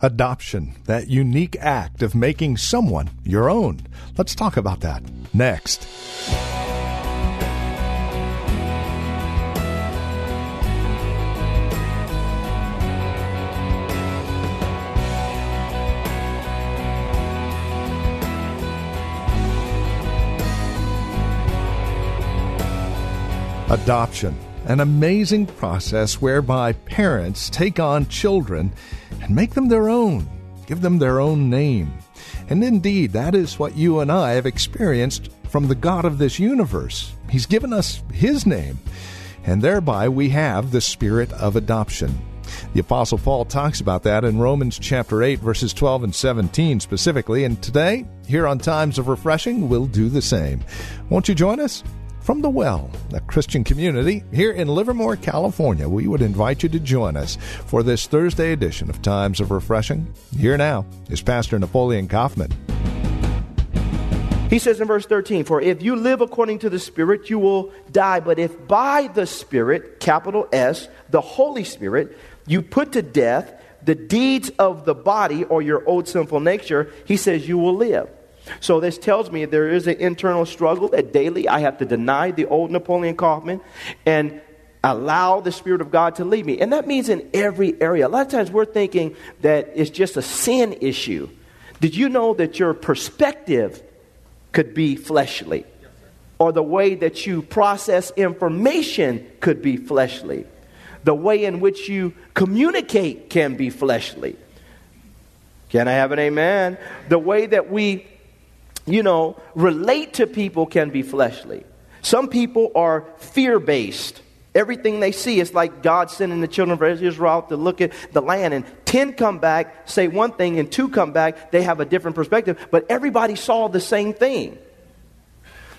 Adoption, that unique act of making someone your own. Let's talk about that next. Adoption, an amazing process whereby parents take on children and make them their own, give them their own name. And indeed, that is what you and I have experienced from the God of this universe. He's given us His name, and thereby we have the spirit of adoption. The Apostle Paul talks about that in Romans chapter 8, verses 12 and 17 specifically, and today, here on Times of Refreshing, we'll do the same. Won't you join us? From the Well, a Christian community here in Livermore, California. We would invite you to join us for this Thursday edition of Times of Refreshing. Here now is Pastor Napoleon Kaufman. He says in verse 13, For if you live according to the Spirit, you will die. But if by the Spirit, capital S, the Holy Spirit, you put to death the deeds of the body or your old sinful nature, he says you will live. So this tells me there is an internal struggle that daily I have to deny the old Napoleon Kaufman and allow the Spirit of God to lead me. And that means in every area. A lot of times we're thinking that it's just a sin issue. Did you know that your perspective could be fleshly? Or the way that you process information could be fleshly. The way in which you communicate can be fleshly. Can I have an amen? The way that we you know, relate to people can be fleshly. Some people are fear based. Everything they see is like God sending the children of Israel to look at the land, and 10 come back, say one thing, and two come back, they have a different perspective, but everybody saw the same thing.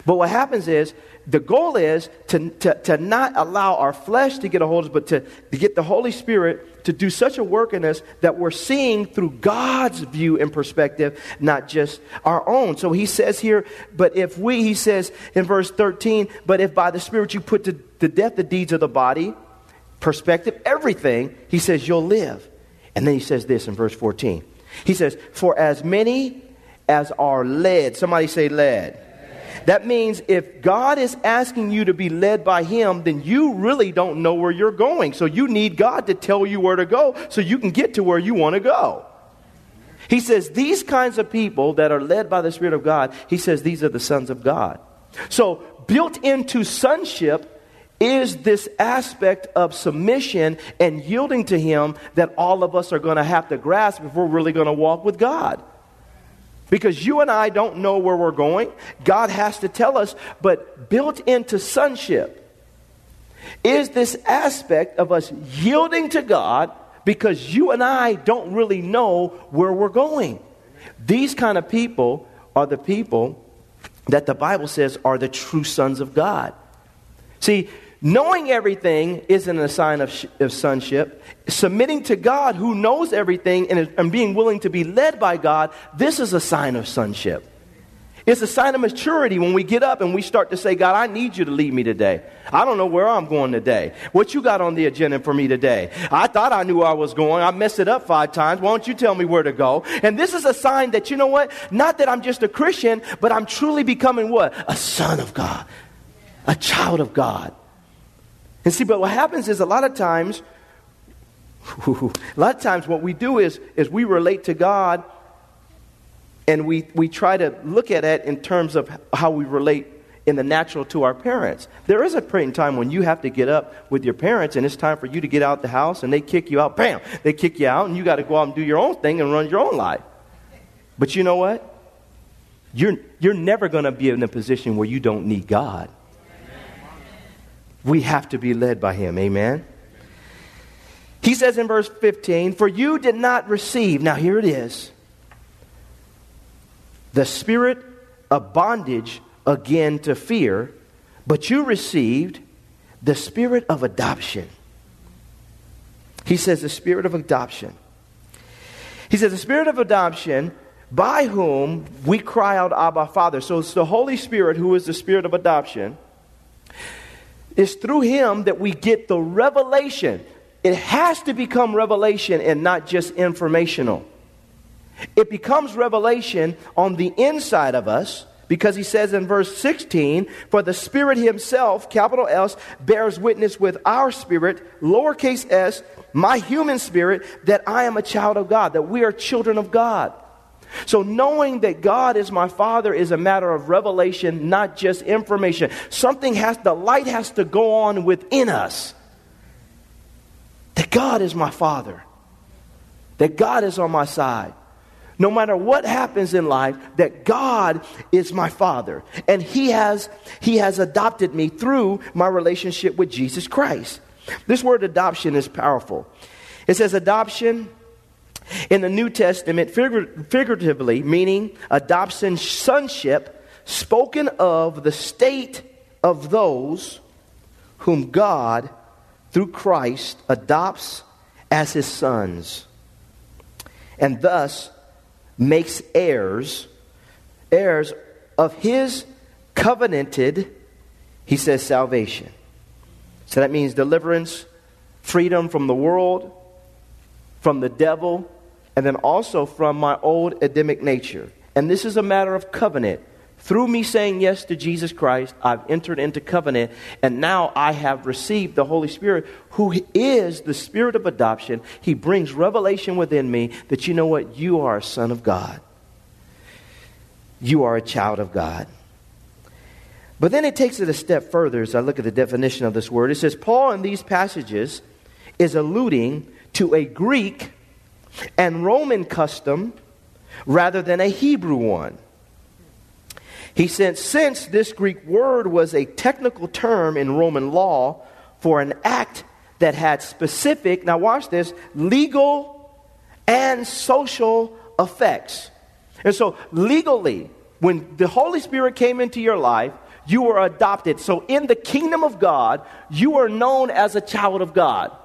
But what happens is the goal is to, to, to not allow our flesh to get a hold of us, but to, to get the Holy Spirit to do such a work in us that we're seeing through God's view and perspective, not just our own. So he says here, but if we, he says in verse 13, but if by the Spirit you put to, to death the deeds of the body, perspective, everything, he says you'll live. And then he says this in verse 14. He says, For as many as are led, somebody say led that means if God is asking you to be led by Him, then you really don't know where you're going. So you need God to tell you where to go so you can get to where you want to go. He says, These kinds of people that are led by the Spirit of God, He says, these are the sons of God. So, built into sonship is this aspect of submission and yielding to Him that all of us are going to have to grasp if we're really going to walk with God. Because you and I don't know where we're going. God has to tell us, but built into sonship is this aspect of us yielding to God because you and I don't really know where we're going. These kind of people are the people that the Bible says are the true sons of God. See, Knowing everything isn't a sign of, sh- of sonship. Submitting to God, who knows everything, and, and being willing to be led by God, this is a sign of sonship. It's a sign of maturity when we get up and we start to say, God, I need you to lead me today. I don't know where I'm going today. What you got on the agenda for me today? I thought I knew where I was going. I messed it up five times. Why don't you tell me where to go? And this is a sign that, you know what? Not that I'm just a Christian, but I'm truly becoming what? A son of God, a child of God. And see, but what happens is a lot of times, a lot of times what we do is, is we relate to God and we, we try to look at it in terms of how we relate in the natural to our parents. There is a point in time when you have to get up with your parents and it's time for you to get out the house and they kick you out. Bam! They kick you out and you got to go out and do your own thing and run your own life. But you know what? You're, you're never going to be in a position where you don't need God. We have to be led by Him. Amen? He says in verse 15, For you did not receive, now here it is, the spirit of bondage again to fear, but you received the spirit of adoption. He says, the spirit of adoption. He says, the spirit of adoption by whom we cry out, Abba, Father. So it's the Holy Spirit who is the spirit of adoption. It's through him that we get the revelation. It has to become revelation and not just informational. It becomes revelation on the inside of us because he says in verse 16, For the Spirit Himself, capital S, bears witness with our spirit, lowercase s, my human spirit, that I am a child of God, that we are children of God. So, knowing that God is my Father is a matter of revelation, not just information. Something has, the light has to go on within us. That God is my Father, that God is on my side. No matter what happens in life, that God is my Father. And He has, he has adopted me through my relationship with Jesus Christ. This word adoption is powerful. It says adoption in the New Testament, figur- figuratively, meaning adoption, sonship, spoken of the state of those whom God, through Christ, adopts as his sons, and thus makes heirs, heirs of his covenanted, he says, salvation. So that means deliverance, freedom from the world, from the devil, and then also from my old Adamic nature. And this is a matter of covenant. Through me saying yes to Jesus Christ, I've entered into covenant, and now I have received the Holy Spirit, who is the Spirit of adoption. He brings revelation within me that you know what? You are a son of God. You are a child of God. But then it takes it a step further as I look at the definition of this word. It says, Paul in these passages is alluding to a Greek and Roman custom rather than a Hebrew one. He said, since this Greek word was a technical term in Roman law for an act that had specific, now watch this, legal and social effects. And so, legally, when the Holy Spirit came into your life, you were adopted. So, in the kingdom of God, you are known as a child of God.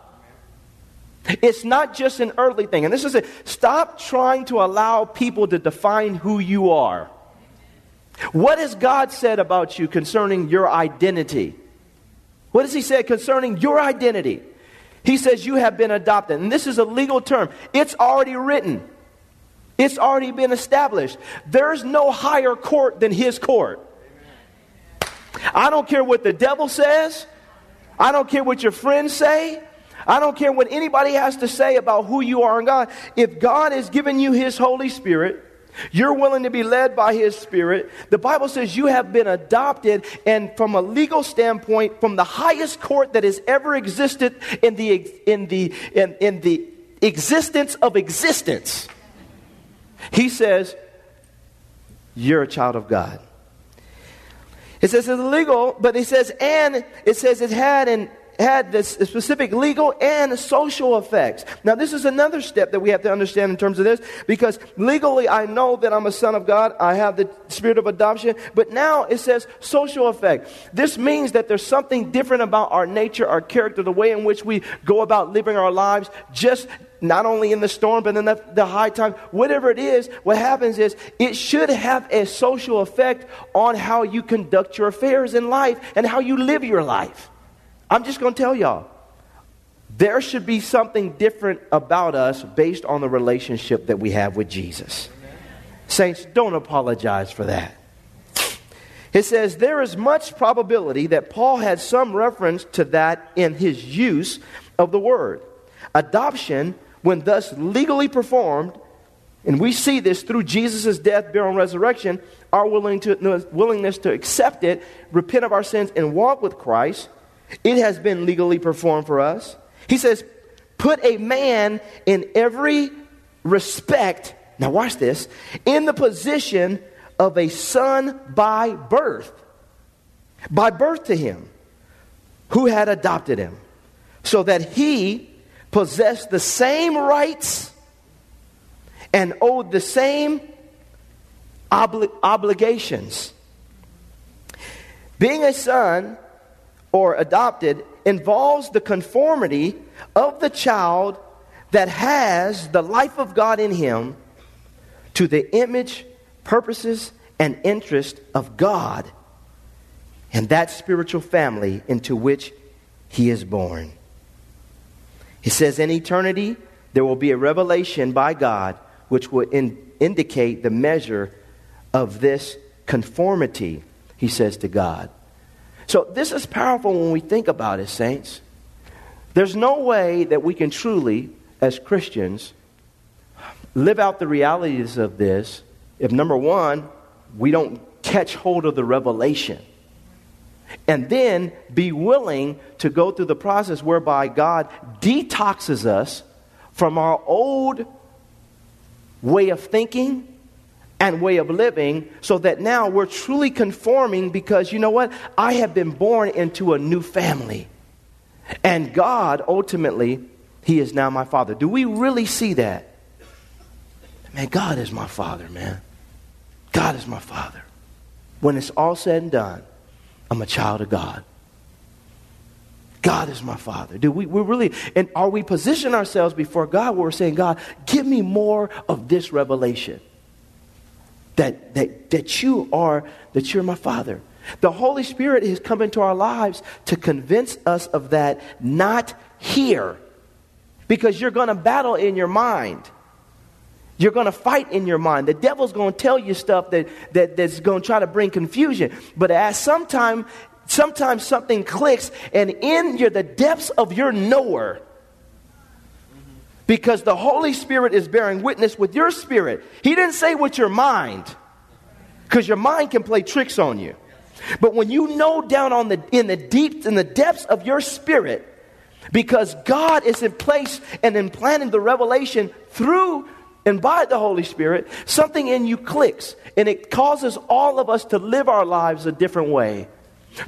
It's not just an earthly thing. And this is it. Stop trying to allow people to define who you are. What has God said about you concerning your identity? What has He said concerning your identity? He says you have been adopted. And this is a legal term, it's already written, it's already been established. There's no higher court than His court. I don't care what the devil says, I don't care what your friends say. I don't care what anybody has to say about who you are in God. If God has given you His Holy Spirit, you're willing to be led by His Spirit. The Bible says you have been adopted, and from a legal standpoint, from the highest court that has ever existed in the, in the, in, in the existence of existence, He says, You're a child of God. It says it's legal, but it says, and it says it had an had this specific legal and social effects. Now, this is another step that we have to understand in terms of this because legally I know that I'm a son of God. I have the spirit of adoption. But now it says social effect. This means that there's something different about our nature, our character, the way in which we go about living our lives, just not only in the storm, but in the, the high time, whatever it is, what happens is it should have a social effect on how you conduct your affairs in life and how you live your life. I'm just going to tell y'all there should be something different about us based on the relationship that we have with Jesus. Saints, don't apologize for that. It says there is much probability that Paul had some reference to that in his use of the word. Adoption, when thus legally performed, and we see this through Jesus' death, burial, and resurrection, our willing to, willingness to accept it, repent of our sins, and walk with Christ it has been legally performed for us. He says, put a man in every respect, now watch this, in the position of a son by birth. By birth to him, who had adopted him, so that he possessed the same rights and owed the same obli- obligations. Being a son or adopted involves the conformity of the child that has the life of God in him to the image, purposes, and interest of God and that spiritual family into which he is born. He says, In eternity, there will be a revelation by God which will in, indicate the measure of this conformity, he says to God. So, this is powerful when we think about it, saints. There's no way that we can truly, as Christians, live out the realities of this if, number one, we don't catch hold of the revelation. And then be willing to go through the process whereby God detoxes us from our old way of thinking and way of living so that now we're truly conforming because you know what? I have been born into a new family. And God, ultimately, He is now my Father. Do we really see that? Man, God is my Father, man. God is my Father. When it's all said and done, I'm a child of God. God is my Father. Do we, we really, and are we positioning ourselves before God where we're saying, God, give me more of this revelation? That, that, that you are, that you're my Father. The Holy Spirit has come into our lives to convince us of that, not here. Because you're going to battle in your mind. You're going to fight in your mind. The devil's going to tell you stuff that, that, that's going to try to bring confusion. But as sometime, sometimes something clicks, and in your, the depths of your knower, because the Holy Spirit is bearing witness with your spirit. He didn't say with your mind, because your mind can play tricks on you. But when you know down on the in the deep in the depths of your spirit, because God is in place and implanting the revelation through and by the Holy Spirit, something in you clicks and it causes all of us to live our lives a different way.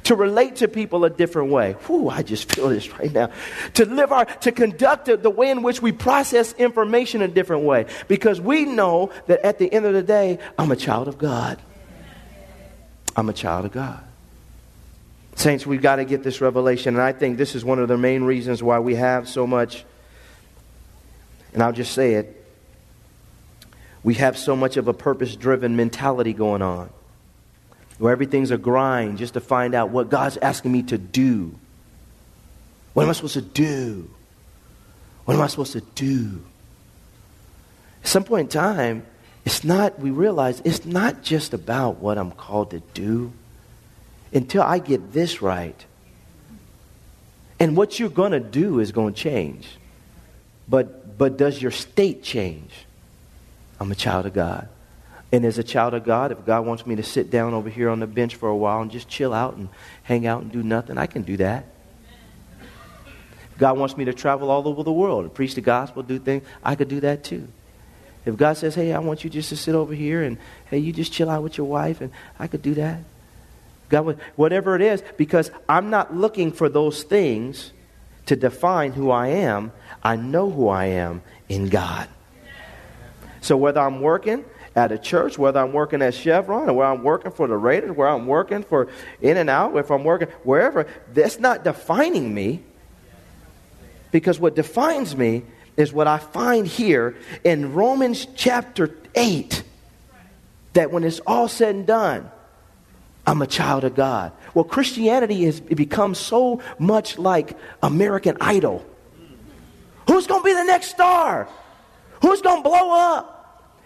To relate to people a different way. Whew, I just feel this right now. To live our, to conduct the way in which we process information a different way. Because we know that at the end of the day, I'm a child of God. I'm a child of God. Saints, we've got to get this revelation. And I think this is one of the main reasons why we have so much, and I'll just say it, we have so much of a purpose driven mentality going on where everything's a grind just to find out what God's asking me to do. What am I supposed to do? What am I supposed to do? At some point in time, it's not, we realize it's not just about what I'm called to do until I get this right. And what you're going to do is going to change. But, but does your state change? I'm a child of God. And as a child of God, if God wants me to sit down over here on the bench for a while and just chill out and hang out and do nothing, I can do that. If God wants me to travel all over the world and preach the gospel, do things, I could do that too. If God says, hey, I want you just to sit over here and, hey, you just chill out with your wife, and I could do that. God, whatever it is, because I'm not looking for those things to define who I am. I know who I am in God. So whether I'm working at a church, whether I'm working at Chevron, or where I'm working for the Raiders, where I'm working for In and Out, if I'm working wherever, that's not defining me. Because what defines me is what I find here in Romans chapter 8 that when it's all said and done, I'm a child of God. Well, Christianity has become so much like American Idol. Who's going to be the next star? Who's going to blow up?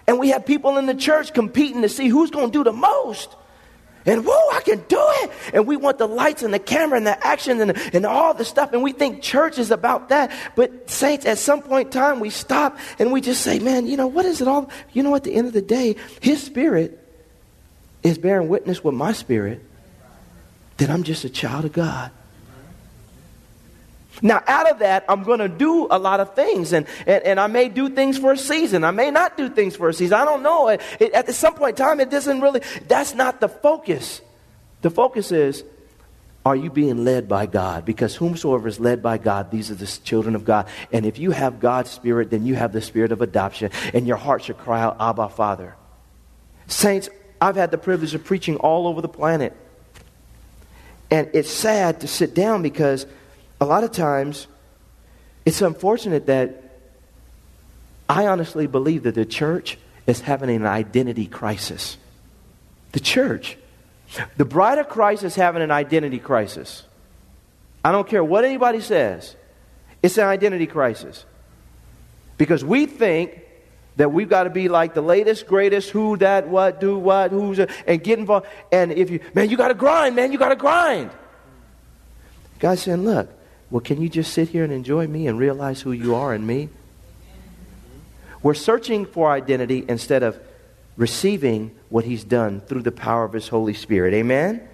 And we have people in the church competing to see who's going to do the most. And whoa, I can do it. And we want the lights and the camera and the action and, and all the stuff. And we think church is about that. But saints, at some point in time, we stop and we just say, man, you know, what is it all? You know, at the end of the day, his spirit is bearing witness with my spirit that I'm just a child of God. Now, out of that, I'm going to do a lot of things, and, and, and I may do things for a season. I may not do things for a season. I don't know. It, it, at some point in time, it doesn't really, that's not the focus. The focus is, Are you being led by God? Because whomsoever is led by God, these are the children of God. And if you have God's Spirit, then you have the Spirit of adoption, and your heart should cry out, Abba, Father. Saints, I've had the privilege of preaching all over the planet. And it's sad to sit down because a lot of times it's unfortunate that I honestly believe that the church is having an identity crisis. The church. The bride of Christ is having an identity crisis. I don't care what anybody says, it's an identity crisis. Because we think that we've got to be like the latest, greatest, who, that, what, do, what, who's, and get involved. And if you, man, you got to grind, man, you got to grind. God's saying, look, well, can you just sit here and enjoy me and realize who you are in me? We're searching for identity instead of receiving what he's done through the power of his Holy Spirit. Amen?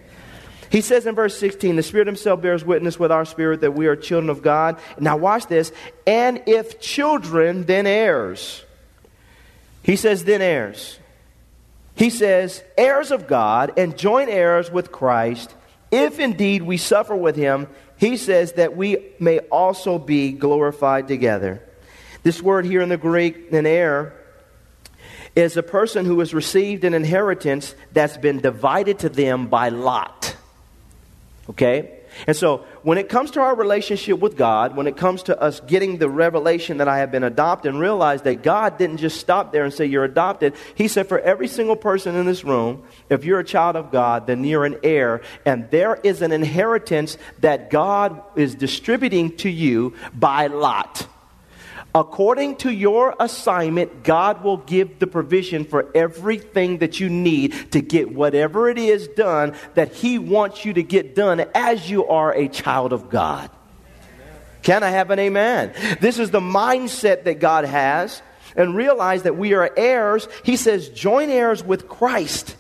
He says in verse 16, the Spirit himself bears witness with our spirit that we are children of God. Now, watch this. And if children, then heirs. He says, then heirs. He says, heirs of God and joint heirs with Christ, if indeed we suffer with him, he says that we may also be glorified together. This word here in the Greek, an heir, is a person who has received an inheritance that's been divided to them by lot. Okay? And so, when it comes to our relationship with God, when it comes to us getting the revelation that I have been adopted and realize that God didn't just stop there and say, You're adopted. He said, For every single person in this room, if you're a child of God, then you're an heir. And there is an inheritance that God is distributing to you by lot. According to your assignment, God will give the provision for everything that you need to get whatever it is done that He wants you to get done as you are a child of God. Can I have an amen? This is the mindset that God has. And realize that we are heirs. He says, join heirs with Christ.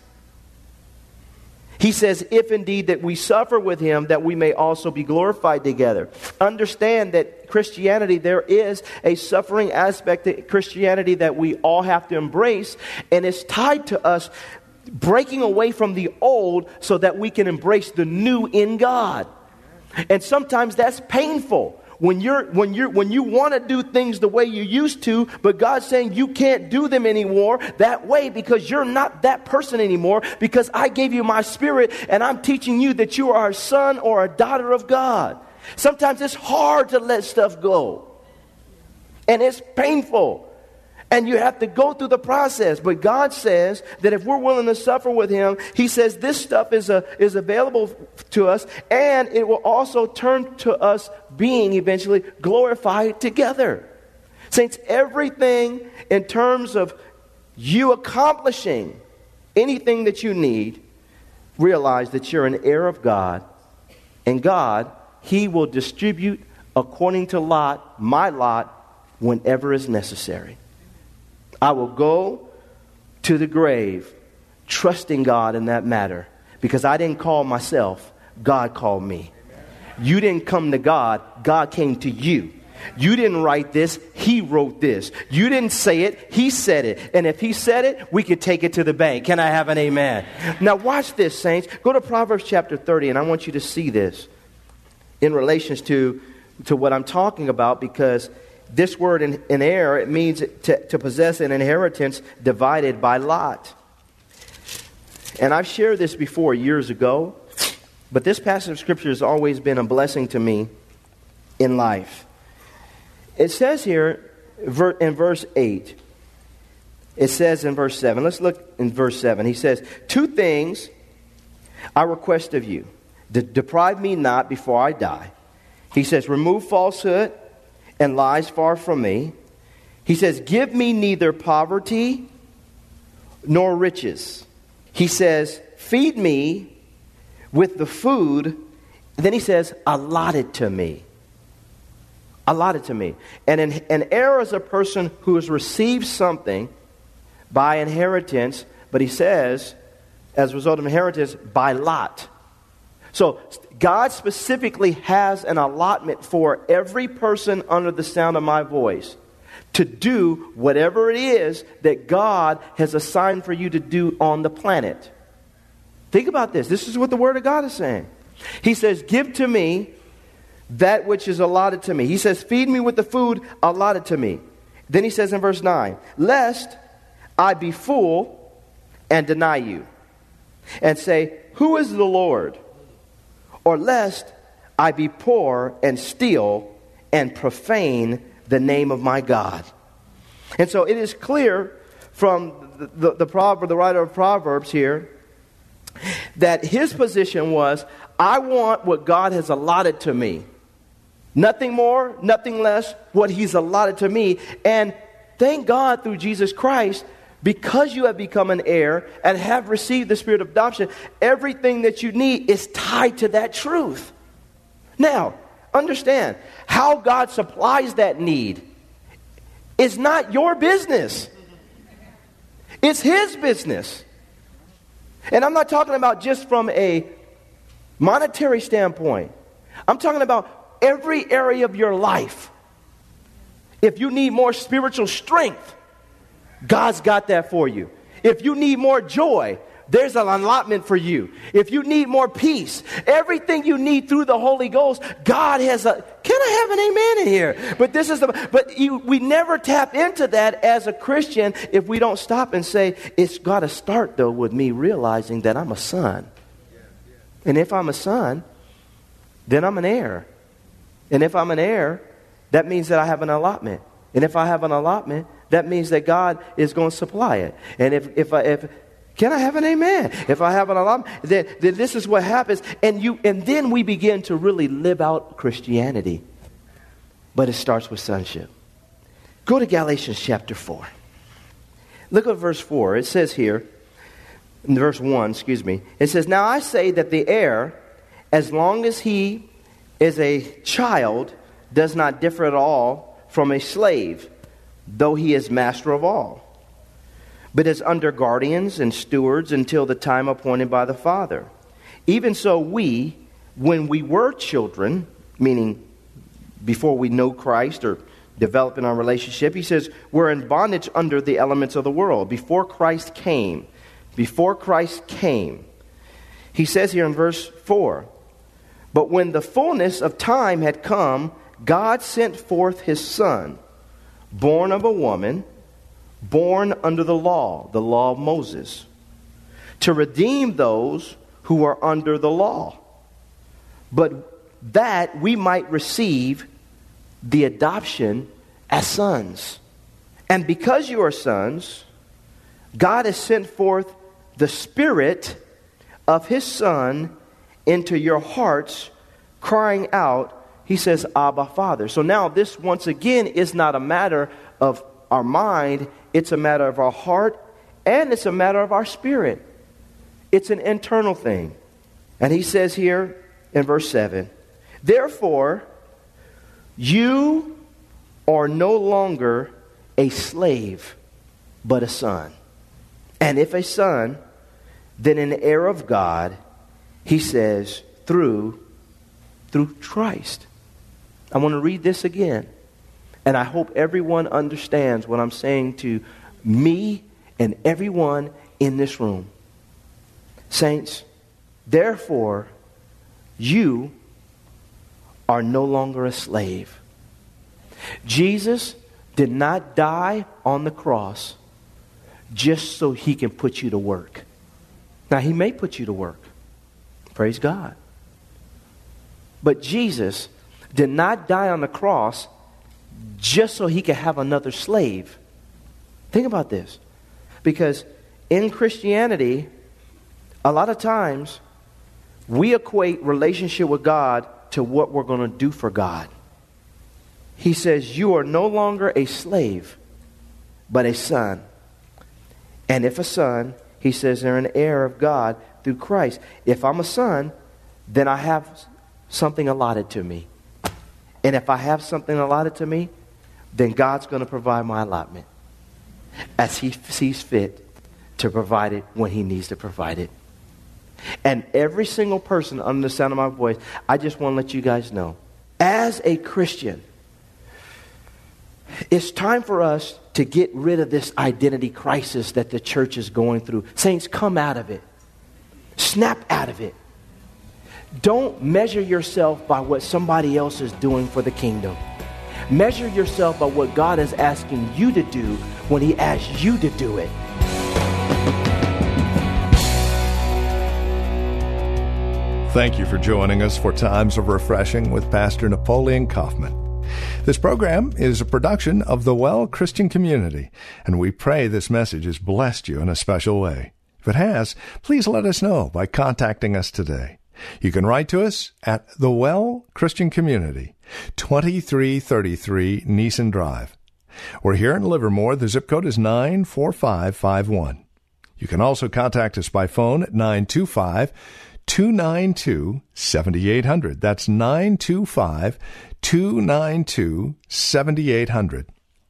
He says, if indeed that we suffer with him, that we may also be glorified together. Understand that Christianity, there is a suffering aspect to Christianity that we all have to embrace, and it's tied to us breaking away from the old so that we can embrace the new in God. And sometimes that's painful when you're when you're when you want to do things the way you used to but god's saying you can't do them anymore that way because you're not that person anymore because i gave you my spirit and i'm teaching you that you are a son or a daughter of god sometimes it's hard to let stuff go and it's painful and you have to go through the process. But God says that if we're willing to suffer with Him, He says this stuff is, a, is available to us, and it will also turn to us being eventually glorified together. Saints, everything in terms of you accomplishing anything that you need, realize that you're an heir of God, and God, He will distribute according to lot, my lot, whenever is necessary. I will go to the grave trusting God in that matter because I didn't call myself, God called me. You didn't come to God, God came to you. You didn't write this, He wrote this. You didn't say it, He said it. And if He said it, we could take it to the bank. Can I have an amen? Now, watch this, saints. Go to Proverbs chapter 30, and I want you to see this in relations to, to what I'm talking about because this word in, in heir, it means to, to possess an inheritance divided by lot. And I've shared this before years ago, but this passage of Scripture has always been a blessing to me in life. It says here in verse 8, it says in verse 7, let's look in verse 7. He says, Two things I request of you. De- deprive me not before I die. He says, Remove falsehood and lies far from me. He says, Give me neither poverty nor riches. He says, Feed me with the food. Then he says, Allotted to me. Allotted to me. And an, an heir is a person who has received something by inheritance, but he says, as a result of inheritance, by lot. So God specifically has an allotment for every person under the sound of my voice to do whatever it is that God has assigned for you to do on the planet. Think about this. This is what the Word of God is saying. He says, Give to me that which is allotted to me. He says, Feed me with the food allotted to me. Then he says in verse 9, Lest I be full and deny you, and say, Who is the Lord? Or lest I be poor and steal and profane the name of my God. And so it is clear from the, the, the, proverb, the writer of Proverbs here that his position was I want what God has allotted to me. Nothing more, nothing less, what he's allotted to me. And thank God through Jesus Christ, because you have become an heir and have received the spirit of adoption, everything that you need is tied to that truth. Now, understand how God supplies that need is not your business, it's His business. And I'm not talking about just from a monetary standpoint, I'm talking about every area of your life. If you need more spiritual strength, God's got that for you. If you need more joy, there's an allotment for you. If you need more peace, everything you need through the Holy Ghost, God has a. Can I have an amen in here? But this is the. But you, we never tap into that as a Christian if we don't stop and say it's got to start though with me realizing that I'm a son, and if I'm a son, then I'm an heir, and if I'm an heir, that means that I have an allotment, and if I have an allotment, that means that God is going to supply it. And if if I, if can I have an amen? If I have an alarm, then, then this is what happens. And, you, and then we begin to really live out Christianity. But it starts with sonship. Go to Galatians chapter 4. Look at verse 4. It says here, in verse 1, excuse me, it says, Now I say that the heir, as long as he is a child, does not differ at all from a slave, though he is master of all but as under guardians and stewards until the time appointed by the Father. Even so, we, when we were children, meaning before we know Christ or developing our relationship, he says, we're in bondage under the elements of the world. Before Christ came, before Christ came, he says here in verse 4 But when the fullness of time had come, God sent forth his Son, born of a woman born under the law, the law of Moses, to redeem those who are under the law, but that we might receive the adoption as sons. And because you are sons, God has sent forth the Spirit of His Son into your hearts, crying out, He says, Abba, Father. So now, this once again is not a matter of our mind, it's a matter of our heart, and it's a matter of our spirit. It's an internal thing. And he says here in verse 7 Therefore, you are no longer a slave, but a son. And if a son, then an heir of God, he says, through through Christ. I want to read this again. And I hope everyone understands what I'm saying to me and everyone in this room. Saints, therefore, you are no longer a slave. Jesus did not die on the cross just so he can put you to work. Now, he may put you to work. Praise God. But Jesus did not die on the cross just so he could have another slave. Think about this. Because in Christianity, a lot of times we equate relationship with God to what we're going to do for God. He says, You are no longer a slave, but a son. And if a son, he says, they're an heir of God through Christ. If I'm a son, then I have something allotted to me. And if I have something allotted to me, then God's going to provide my allotment as He sees fit to provide it when He needs to provide it. And every single person under the sound of my voice, I just want to let you guys know as a Christian, it's time for us to get rid of this identity crisis that the church is going through. Saints, come out of it, snap out of it. Don't measure yourself by what somebody else is doing for the kingdom. Measure yourself by what God is asking you to do when He asks you to do it. Thank you for joining us for Times of Refreshing with Pastor Napoleon Kaufman. This program is a production of the Well Christian Community, and we pray this message has blessed you in a special way. If it has, please let us know by contacting us today. You can write to us at the Well Christian Community, 2333 Nissen Drive. We're here in Livermore. The zip code is 94551. You can also contact us by phone at 925 292 7800. That's 925 292 7800.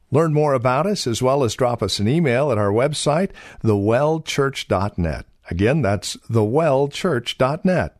Learn more about us as well as drop us an email at our website, thewellchurch.net. Again, that's thewellchurch.net.